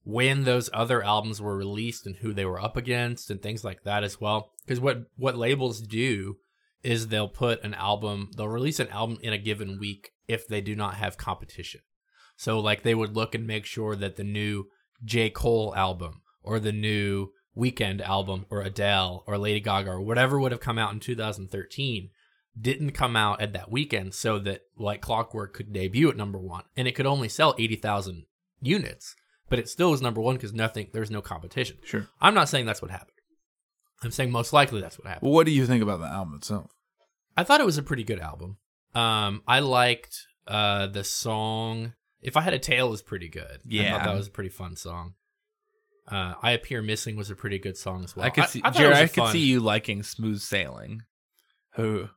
when those other albums were released and who they were up against and things like that as well. Because what what labels do is they'll put an album, they'll release an album in a given week if they do not have competition. So like they would look and make sure that the new J. Cole album or the new Weeknd album or Adele or Lady Gaga or whatever would have come out in 2013 didn't come out at that weekend so that like Clockwork could debut at number 1 and it could only sell 80,000 units but it still was number 1 cuz nothing there's no competition. sure I'm not saying that's what happened. I'm saying most likely that's what happened. well, what do you think about the album itself I thought it was a pretty good album. Um, I liked uh the song "If I Had a Tail" was pretty good. I Yeah. thought that was a pretty fun song. Uh, "I Appear Missing" was a pretty good song as well. I could see, thought it Jared, I could fun- see you liking Smooth Sailing. who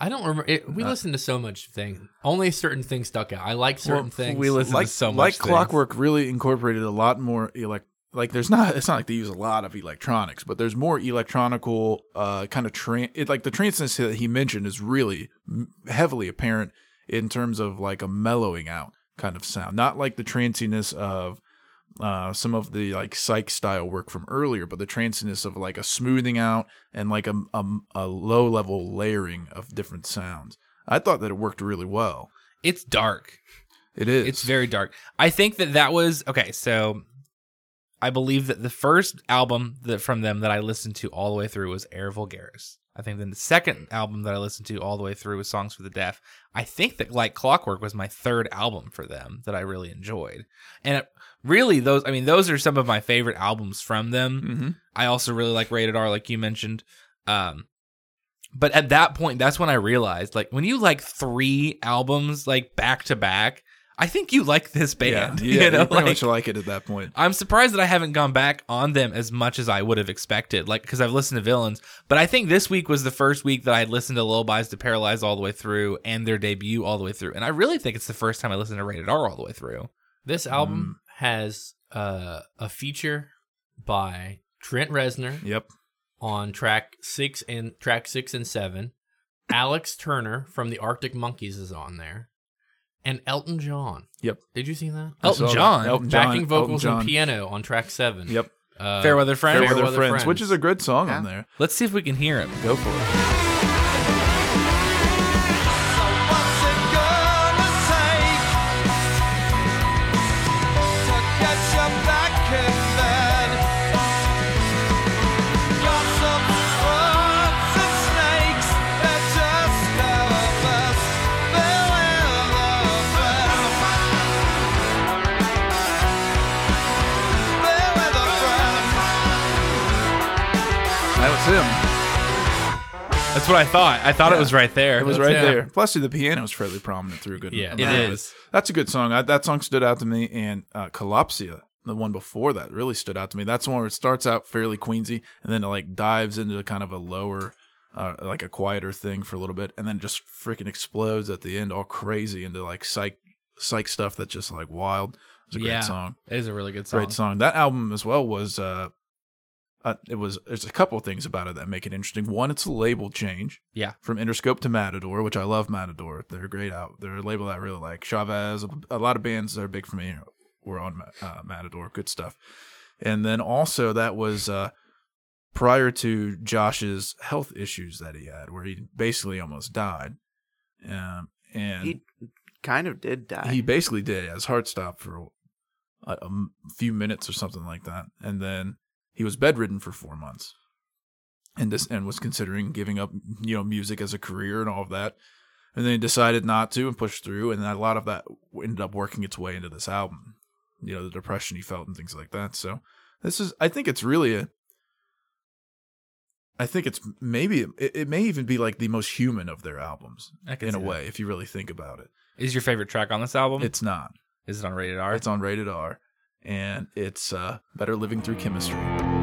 I don't remember. It, we Uh, listened to so much thing. Only certain things stuck out. I like certain Well, things. we listen- like to so much like things. clockwork really incorporated a lot more elect like there's not it's not like they use a lot of electronics but there's more electronical uh kind of tran it like the tranceness that he mentioned is really m- heavily apparent in terms of like a mellowing out kind of sound not like the tranciness of uh some of the like psych style work from earlier but the tranciness of like a smoothing out and like a, a, a low level layering of different sounds i thought that it worked really well It's dark. it is It's very dark. I think that that was okay. So, I believe that the first album that from them that I listened to all the way through was Era Vulgaris. I think then the second album that I listened to all the way through was Songs for the Deaf. I think that like Clockwork was my third album for them that I really enjoyed. And it, really those I mean those are some of my favorite albums from them. mm-hmm. I also really like Rated R, like you mentioned. Um, but at that point, that's when I realized, like, when you like three albums like back to back, I think you like this band. Yeah, yeah you know, you pretty like, much like it at that point. I'm surprised that I haven't gone back on them as much as I would have expected, like because I've listened to Villains. But I think this week was the first week that I listened to Lullabies to Paralyze all the way through and their debut all the way through, and I really think it's the first time I listened to Rated R all the way through. This album has uh, a feature by Trent Reznor Yep. on track six and track six and seven. Alex Turner from the Arctic Monkeys is on there, and Elton John. Yep. Did you see that? Elton saw that. John. Elton John. Backing vocals Elton and piano on track seven. Yep. Uh, Fairweather Friends. Fairweather, Fairweather Friends, Friends. which is a good song Yeah. on there. Let's see if we can hear him. Go for it. That's what I thought. I thought it was right there. It was That's right him. there. Plus, the piano is fairly prominent through a good. Yeah, it of it. is. That's a good song. I, that song stood out to me, and uh, Kalopsia, the one before that, really stood out to me. That's the one where it starts out fairly queensy, and then it like dives into kind of a lower, uh, like a quieter thing for a little bit, and then just freaking explodes at the end, all crazy into like psych, psych stuff that's just like wild. It's a great Yeah. song. It is a really good song. Great song. That album as well was. Uh, uh, it was. There's a couple of things about it that make it interesting. One, it's a label change Yeah. from Interscope to Matador, which I love Matador. They're great out. They're a label that I really like. Chavez, a, a lot of bands that are big for me were on uh, Matador. Good stuff. And then also that was uh, prior to Josh's health issues that he had, where he basically almost died. Um, and He kind of did die. he basically did. His heart stopped for a few minutes or something like that, and then he was bedridden for four months, and this and was considering giving up, you know, music as a career and all of that, and then he decided not to and pushed through, and a lot of that ended up working its way into this album, you know, the depression he felt and things like that. So this is, I think, it's really a. I think it's maybe it, it may even be like the most human of their albums in a see that. way if you really think about it. Is your favorite track on this album? It's not. Is it on rated R? It's on rated R, and it's uh, better living through chemistry.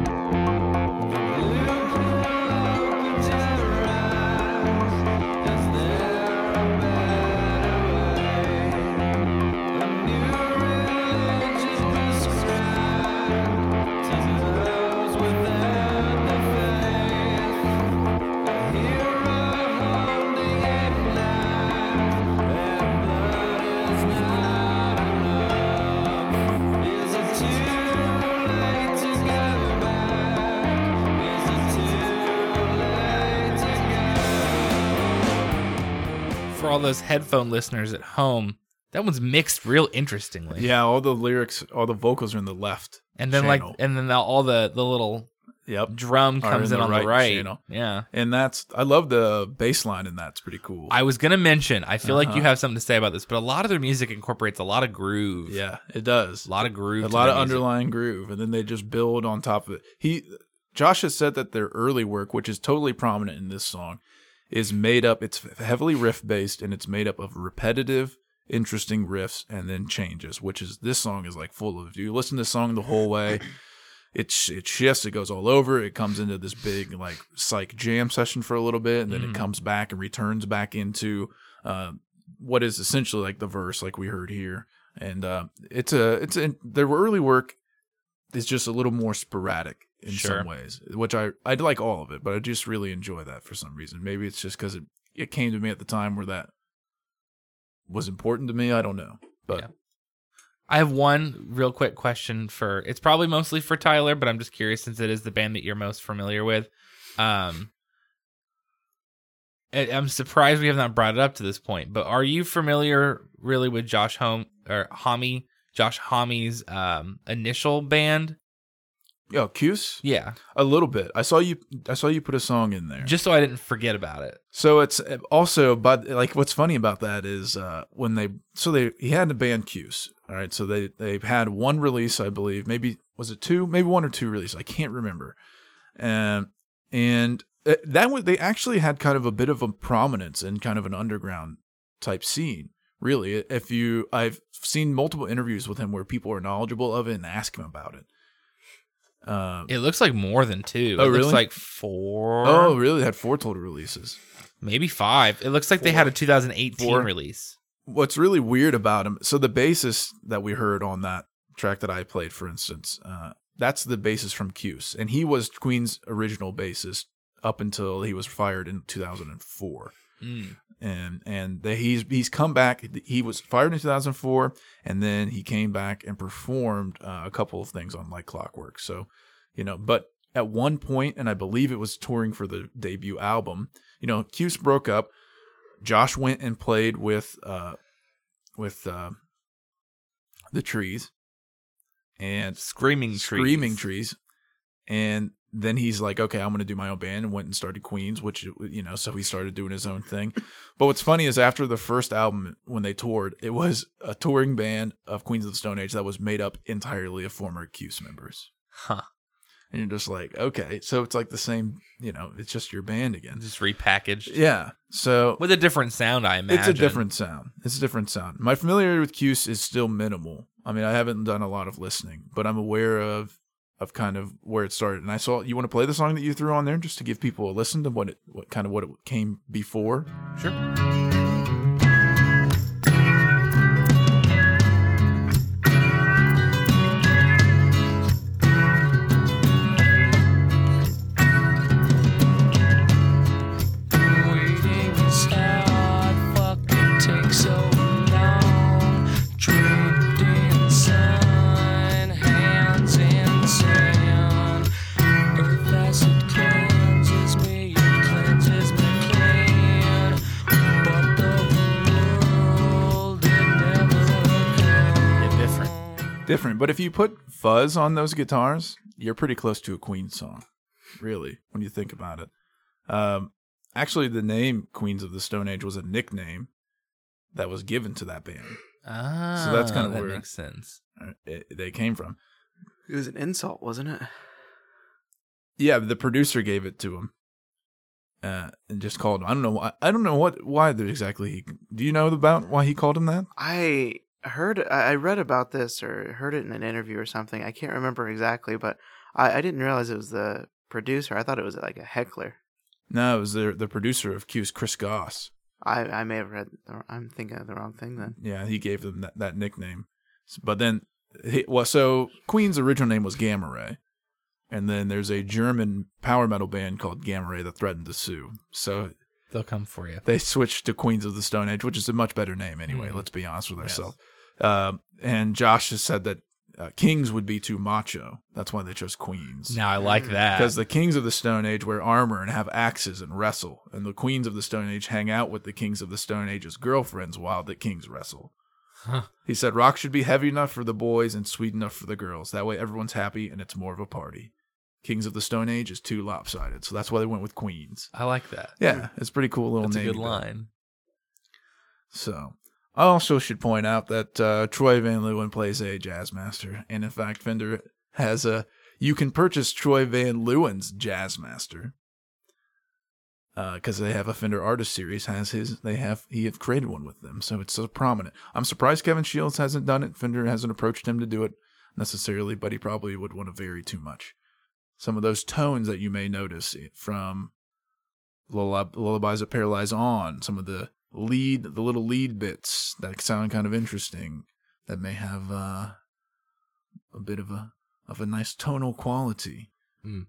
Those headphone listeners at home, that one's mixed real interestingly. Yeah, all the lyrics, all the vocals are in the left. And then like and then the, all the the little Yep. drum comes in in, the on right the right. channel. Yeah. And that's I love the bass line in that. It's pretty cool. I was gonna mention, I feel like you Uh-huh. have something to say about this, but a lot of their music incorporates a lot of groove. yeah, it does. A lot of groove. a lot of music. underlying groove, and then they just build on top of it. He, Josh has said that their early work, which is totally prominent in this song, is made up. It's heavily riff based, and it's made up of repetitive, interesting riffs and then changes. Which is this song is like full of. You listen to the song the whole way. It, it shifts, it goes all over, it comes into this big like psych jam session for a little bit, and then Mm. it comes back and returns back into uh, what is essentially like the verse, like we heard here. And uh, it's a it's a, their early work is just a little more sporadic in Sure. some ways, which I I like all of it, but I just really enjoy that for some reason. Maybe it's just because it it came to me at the time where that was important to me. I don't know, but Yeah. I have one real quick question for it's probably mostly for Tyler, but I'm just curious since it is the band that you're most familiar with. Um I'm surprised we have not brought it up to this point, but are you familiar really with Josh Home or Homme, Josh Homme's um initial band? Yeah, Kyuss Yeah. a little bit. I saw you I saw you put a song in there. Just so I didn't forget about it. So it's also, but like what's funny about that is uh, when they so they he had a band Kyuss, all right. So they they've had one release, I believe, maybe was it two, maybe one or two releases, I can't remember, and and uh, that was they actually had kind of a bit of a prominence in kind of an underground type scene. Really, if you I've seen multiple interviews with him where people are knowledgeable of it and ask him about it. Um, It looks like more than two. Oh, it looks really? like four. oh, really? They had four total releases. maybe five. It looks like they had a 2018 Four. release. what's really weird about him so the bassist that we heard on that track that i played for instance uh, that's the bassist from Kyuss, and he was queen's original bassist up until he was fired in 2004 Mm. And and the, he's he's come back. He was fired in 2004 and then he came back and performed uh, a couple of things on like clockwork. So you know but at one point and i believe it was touring for the debut album you know Kyuss broke up. Josh went and played with uh with uh the trees. And Screaming trees. screaming trees and then he's like okay i'm going to do my own band and went and started queens which you know so he started doing his own thing but what's funny is after the first album when they toured it was a touring band of queens of the stone age that was made up entirely of former Kyuss members Huh. and you're just like okay so it's like the same you know it's just your band again Just repackaged. yeah so With a different sound, I imagine. it's a different sound. It's a different sound. My familiarity with Kyuss is still minimal. I mean, I haven't done a lot of listening, but I'm aware of of kind of where it started. And I saw you want to play the song that you threw on there just to give people a listen to what it what kind of what it came before. Sure. Different. But if you put fuzz on those guitars, you're pretty close to a Queen song, really, when you think about it. Um, actually, the name Queens of the Stone Age was a nickname that was given to that band. Ah, so that's kinda that where- makes sense. Uh, It, they came from. It was an insult, wasn't it? Yeah, the producer gave it to him, uh, and just called him. I don't know. Why, I don't know what why there exactly. He, do you know about why he called him that? I heard, I I read about this or heard it in an interview or something. I can't remember exactly, but I, I didn't realize it was the producer. I thought it was like a heckler. No, it was the the producer of Kyuss Chris Goss. I, I may have read. The, I'm thinking of the wrong thing then. Yeah, he gave them that, that nickname. But then, he, well, so Queen's original name was Gamma Ray, and then there's a German power metal band called Gamma Ray that threatened to sue. So They'll come for you. they switched to Queens of the Stone Age, which is a much better name anyway. Mhm. Let's be honest with Yes. ourselves. Um, and Josh has said that uh, Kings would be too macho. That's why they chose Queens. Now I like that Because the kings of the Stone Age wear armor and have axes and wrestle, and the queens of the Stone Age hang out with the kings of the Stone Age's girlfriends while the kings wrestle. Huh. He said rock should be heavy enough for the boys and sweet enough for the girls. That way everyone's happy and it's more of a party. Kings of the Stone Age is too lopsided, so that's why they went with queens. I like that. Yeah, it's a pretty cool little That's a good line. So, I also should point out that uh, Troy Van Leeuwen plays a jazz master, and in fact, Fender has a. You can purchase Troy Van Leeuwen's Jazz Master because they have a Fender Artist Series. Has his? They have he have created one with them, so it's so prominent. I'm surprised Kevin Shields hasn't done it. Fender hasn't approached him to do it necessarily, but he probably would want to vary too much. Some of those tones that you may notice from Lullab- Lullabies that Paralyze On, some of the lead, the little lead bits that sound kind of interesting, that may have uh, a bit of a of a nice tonal quality. Hmm.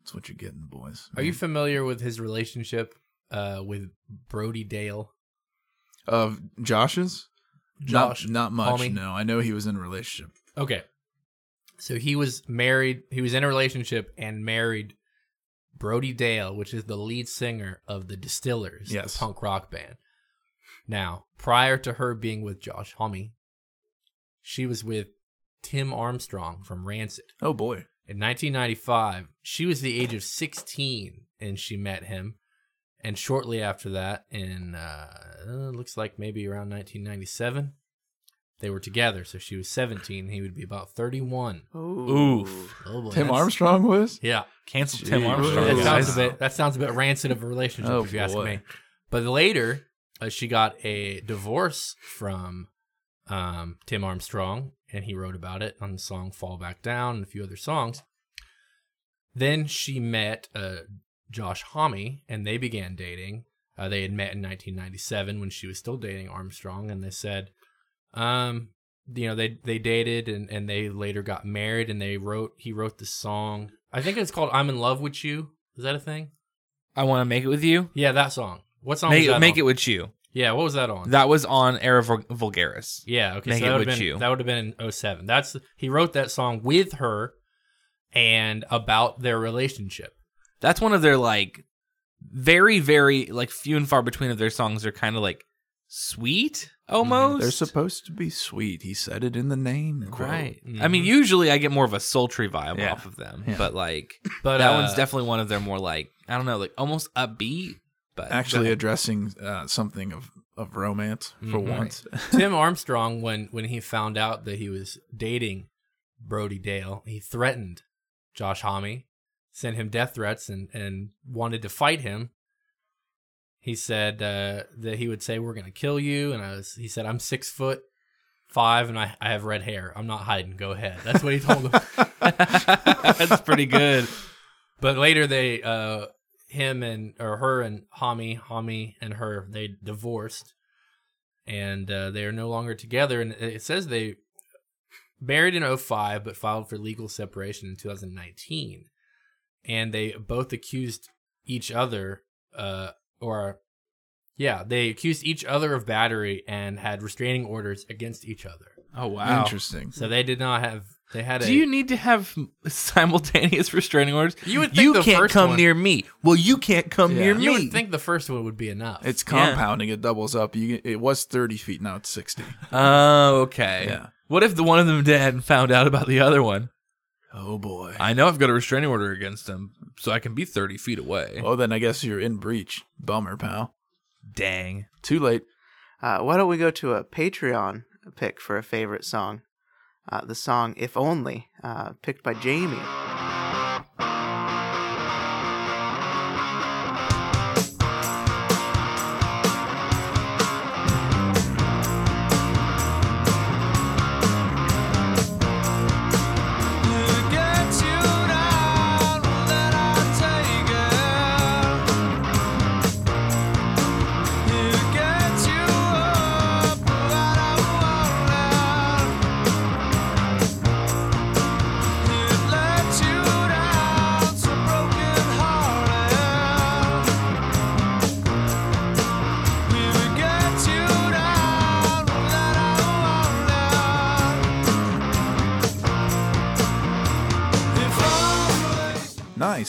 That's what you're getting, boys. Are you familiar with his relationship uh, with Brody Dalle? of Josh's? Josh, not, not much. homie? No, I know he was in a relationship. Okay. So he was married, he was in a relationship and married Brody Dalle, which is the lead singer of the Distillers, the punk rock band. Now, prior to her being with Josh Homme, she was with Tim Armstrong from Rancid. Oh boy, In 1995, she was the age of 16 and she met him. And shortly after that, in uh, looks like maybe around 1997, they were together. So she was 17. He would be about 31. Oof. Oh, boy, Tim that's- Armstrong was. Yeah, Cancel Tim Jeez. Armstrong. that Ooh. sounds a bit. That sounds a bit rancid of a relationship, Oh, if you ask boy. me. But later, uh, she got a divorce from um, Tim Armstrong, and he wrote about it on the song "Fall Back Down" and a few other songs. Then she met uh, Josh Homme, and they began dating. Uh, they had met in 1997 when she was still dating Armstrong, and they said, um, you know, they they dated, and and they later got married, and they wrote. He wrote the song. I think it's called "I'm in Love with You." Is that a thing? I want to make it with you. Yeah, that song. What song? Make, was that make on? it with you. Yeah, what was that on? That was on Era Vulgaris. yeah, okay. Make so It that would With been You. that would have been in 07. That's he wrote that song with her and about their relationship. That's one of their like very very like few and far between of their songs are kind of like sweet almost. They're supposed to be sweet. He said it in the name. quote. right. I mean, usually I get more of a sultry vibe Yeah. off of them, Yeah. but like But that uh, one's definitely one of their more like I don't know, like almost upbeat. But Actually addressing uh, something of, of romance for Mhm. once. Tim Armstrong when when he found out that he was dating Brody Dalle, he threatened Josh Homme, sent him death threats and and wanted to fight him. He said uh, that he would say we're going to kill you and I was he said I'm 6 foot 5 and I I have red hair. I'm not hiding. Go ahead. That's what he told him. that's pretty good. But later they uh him and or her and Homme, Homme and her they divorced and uh, they are no longer together and it says they married in 05 but filed for legal separation in 2019 and they both accused each other uh or yeah they accused each other of battery and had restraining orders against each other Oh wow. Interesting. so they did not have they had a Do you need to have simultaneous restraining orders? You would think you the can't first come one- near me. Well, you can't come Yeah. near me. you would think the first one would be enough It's Yeah. compounding. It doubles up. You it was thirty feet now. It's sixty. Oh, okay. Yeah. What if the one of them hadn't found out about the other one? Oh boy. I know I've got a restraining order against him, so I can be 30 feet away. Oh, then I guess you're in breach. Bummer, pal. Dang. Too late. Uh, why don't we go to a Patreon pick for a favorite song? Uh, the song "If Only," uh, picked by Jamie.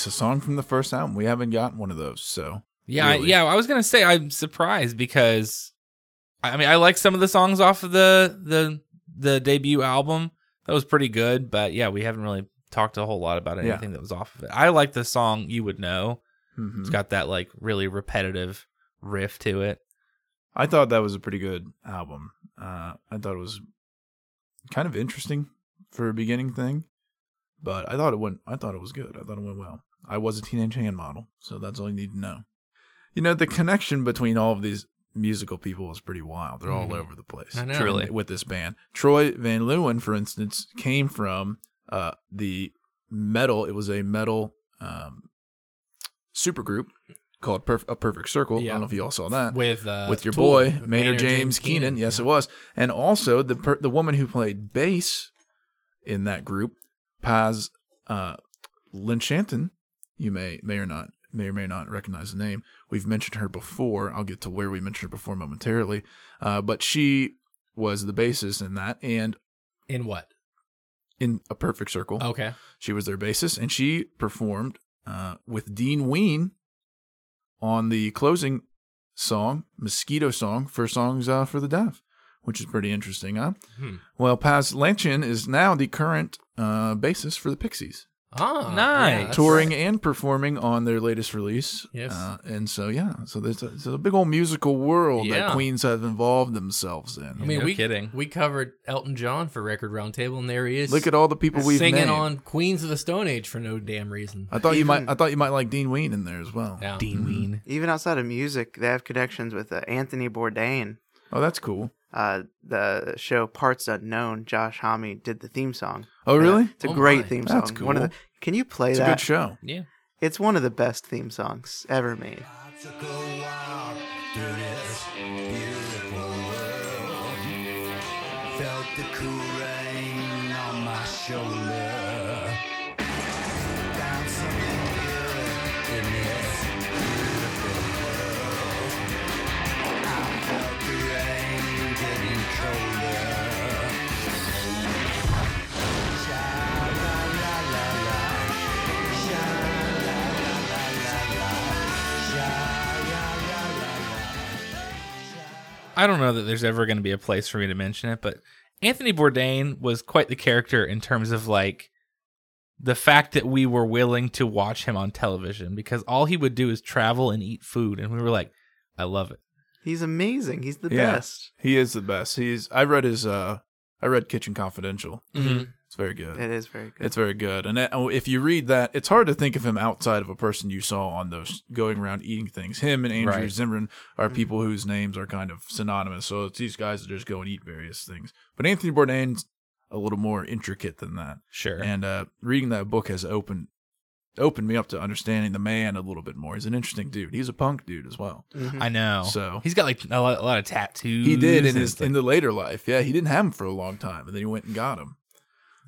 A song from the first album. We haven't gotten one of those, so Yeah, I, yeah. I was gonna say I'm surprised because, I mean, I like some of the songs off of the the the debut album. That was pretty good, but yeah, we haven't really talked a whole lot about Yeah. anything that was off of it. I like the song "You Would Know." mhm. It's got that like really repetitive riff to it. I thought that was a pretty good album. Uh, I thought it was kind of interesting for a beginning thing, but I thought it went. I thought it was good. I thought it went well. I was a teenage hand model, so that's all you need to know. You know, the connection between all of these musical people is pretty wild. They're all Mhm. over the place. I know. Truly. with this band. Troy Van Leeuwen, for instance, came from uh, the metal. It was a metal um, supergroup called Perf- A Perfect Circle. I don't know if you all saw that with uh, with your Tool, boy Maynard, James, Keenan. Yes, it was, and also the per- the woman who played bass in that group, Paz uh, Lenchantin. You may may or not may or may not recognize the name. We've mentioned her before. I'll get to where we mentioned her before momentarily, uh, but she was the bassist in that, and in what? in a perfect circle. Okay. She was their bassist, and she performed uh, with Dean Ween on the closing song, Mosquito Song, for Songs uh, for the Deaf, which is pretty interesting, huh? Hmm. Well, Paz Lanchin is now the current uh, bassist for the Pixies, Ah, Nice. yeah, that's touring right. and performing on their latest release. Yes. Uh, and so, yeah, so there's a, there's a big old musical world Yeah. that Queens have involved themselves in. I mean, No we kidding. we covered Elton John for Record Roundtable, and there he is. Look at all the people we've singing named. on Queens of the Stone Age for no damn reason. I thought you might. I thought you might like Dean Ween in there as well. Yeah. Dean Ween. Even outside of music, they have connections with uh, Anthony Bourdain. Oh, that's cool. Uh, the show Parts Unknown, Josh Homme did the theme song. Oh, really? Uh, it's a Oh great my. theme song. That's One of the, cool. can you play It's a that? good show. Yeah. It's one of the best theme songs ever made. took I don't know that there's ever going to be a place for me to mention it, but Anthony Bourdain was quite the character in terms of like the fact that we were willing to watch him on television because all he would do is travel and eat food, and we were like, I love it. He's amazing. He's the Yeah. best. He is the best. He's. I read his. uh I read Kitchen Confidential. Mhm. It's very good. It is very good. It's very good. And that, oh, if you read that, it's hard to think of him outside of a person you saw on those going around eating things. Him and Andrew Right. Zimmern are people whose names are kind of synonymous. So it's these guys that just go and eat various things. But Anthony Bourdain's a little more intricate than that. Sure. And uh, reading that book has opened opened me up to understanding the man a little bit more. He's an interesting dude. He's a punk dude as well. Mhm. I know. So- he's got like a lot, a lot of tattoos. He did in his it's in the later life. Yeah, he didn't have them for a long time, and then he went and got him.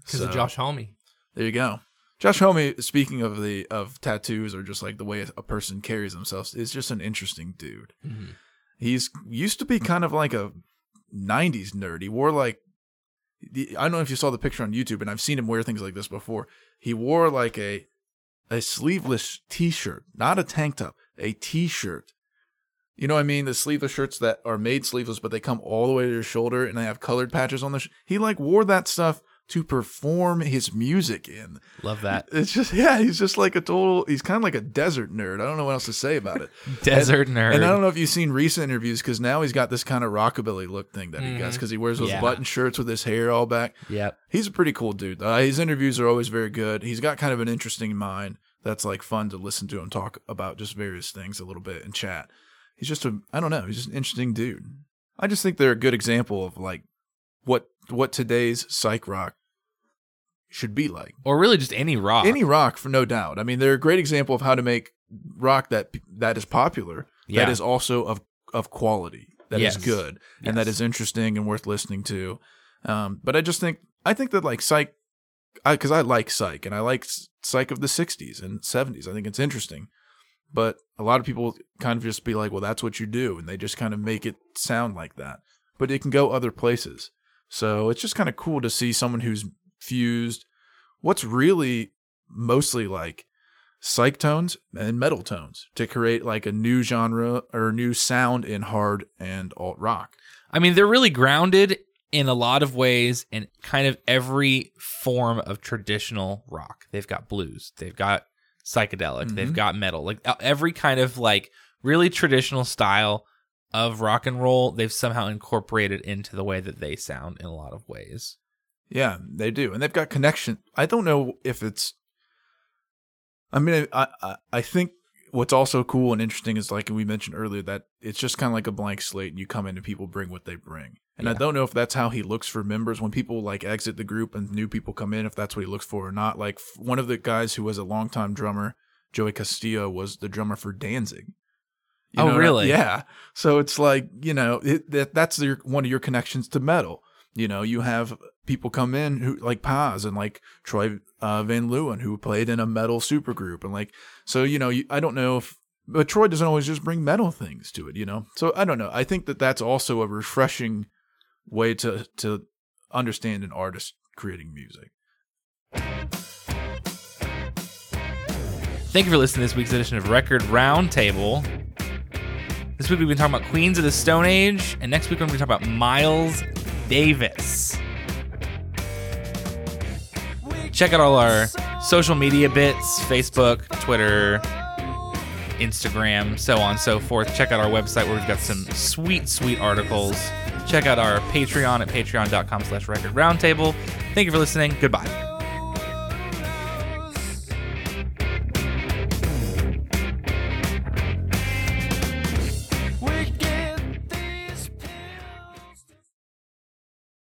Because So- of Josh Homme. There you go. Josh Homme, speaking of the of tattoos or just like the way a person carries themselves, is just an interesting dude. Mhm. He's used to be kind of like a '90s nerd. He wore like the- I don't know if you saw the picture on YouTube, and I've seen him wear things like this before. He wore like a a sleeveless T-shirt, not a tank top, a T-shirt You know what I mean? The sleeveless shirts that are made sleeveless, but they come all the way to your shoulder and they have colored patches on the. Sh- he like wore that stuff to perform his music in. Love that. It's just yeah, he's just like a total. He's kind of like a desert nerd. I don't know what else to say about it. Desert nerd. And I don't know if you've seen recent interviews because now he's got this kind of rockabilly look thing that he does because he wears those Yeah. button shirts with his hair all back. Yep. He's a pretty cool dude. Uh, his interviews are always very good. He's got kind of an interesting mind that's like fun to listen to him talk about just various things a little bit and chat. He's just a I don't know, he's just an interesting dude. I just think they're a good example of like what what today's psych rock should be like. Or really just any rock. Any rock for no doubt. I mean, they're a great example of how to make rock that that is popular Yeah. that is also of of quality that is Yes. good and that Yes. is interesting and worth listening to. Um, but I just think I think that like Psych, because I, like Psych and I like Psych of the '60s and '70s. I think it's interesting, but a lot of people kind of just be like, "Well, that's what you do," and they just kind of make it sound like that. But it can go other places. So it's just kind of cool to see someone who's fused what's really mostly like psych tones and metal tones to create like a new genre or new sound in hard and alt rock. I mean, they're really grounded in a lot of ways in kind of every form of traditional rock. They've got blues, they've got psychedelic, they've Mhm. got metal, like every kind of like really traditional style of rock and roll. They've somehow incorporated into the way that they sound in a lot of ways. Yeah, they do, and they've got connection. I don't know if it's. I mean, I I, I think what's also cool and interesting is like we mentioned earlier that it's just kind of like a blank slate, and you come in and people bring what they bring. And I don't know if that's how he looks for members when people like exit the group and new people come in, if that's what he looks for or not. Like one of the guys who was a longtime drummer, Joey Castillo, was the drummer for Danzig. Oh, know what I- really? Yeah. So it's like you know it, that that's your, one of your connections to metal. You know, you have people come in who like Paz and like Troy uh, Van Leeuwen who played in a metal supergroup and like so you know you, I don't know if but Troy doesn't always just bring metal things to it. You know, so I don't know. I think that that's also a refreshing way to to understand an artist creating music. Thank you for listening to this week's edition of Record Roundtable. This week we've been talking about Queens of the Stone Age, and next week we're going to talk about Miles Davis. Check out all our social media bits Facebook, Twitter, Instagram, so on and so forth. Check out our website where we've got some sweet, sweet articles. Check out our Patreon at patreon.com slash record roundtable. Thank you for listening. Goodbye.